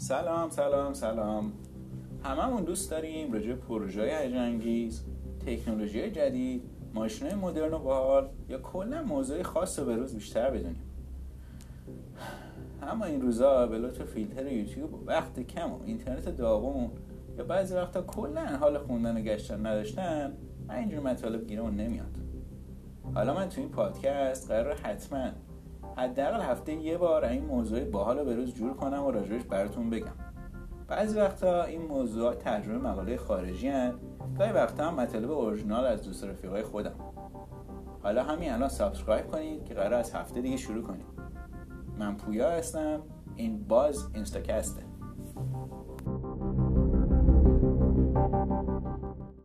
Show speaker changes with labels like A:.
A: سلام سلام سلام. هممون دوست داریم راجع پروژه هیجانگیز تکنولوژی جدید ماشین مدرن و باحال یا کلا موضوع خاص رو به روز بیشتر بدونیم. اما این روزا به لطف فیلتر یوتیوب وقت کم و اینترنت داغون یا بعضی وقتا کلا حال خوندن و گشتن نداشتن من اینجور مطالب گیرمون نمیاد. حالا من تو این پادکست قرار حتما حداقل هفته یه بار این موضوع باحال رو به روز جور کنم و راجبش براتون بگم. بعضی وقتا این موضوع ترجمه مقاله خارجی هن گاهی وقتا هم مطالب اورژینال از دوست رفیقای خودم. حالا همین الان subscribe کنید که قرار از هفته دیگه شروع کنید. من پویا هستم. این باز اینستاکسته.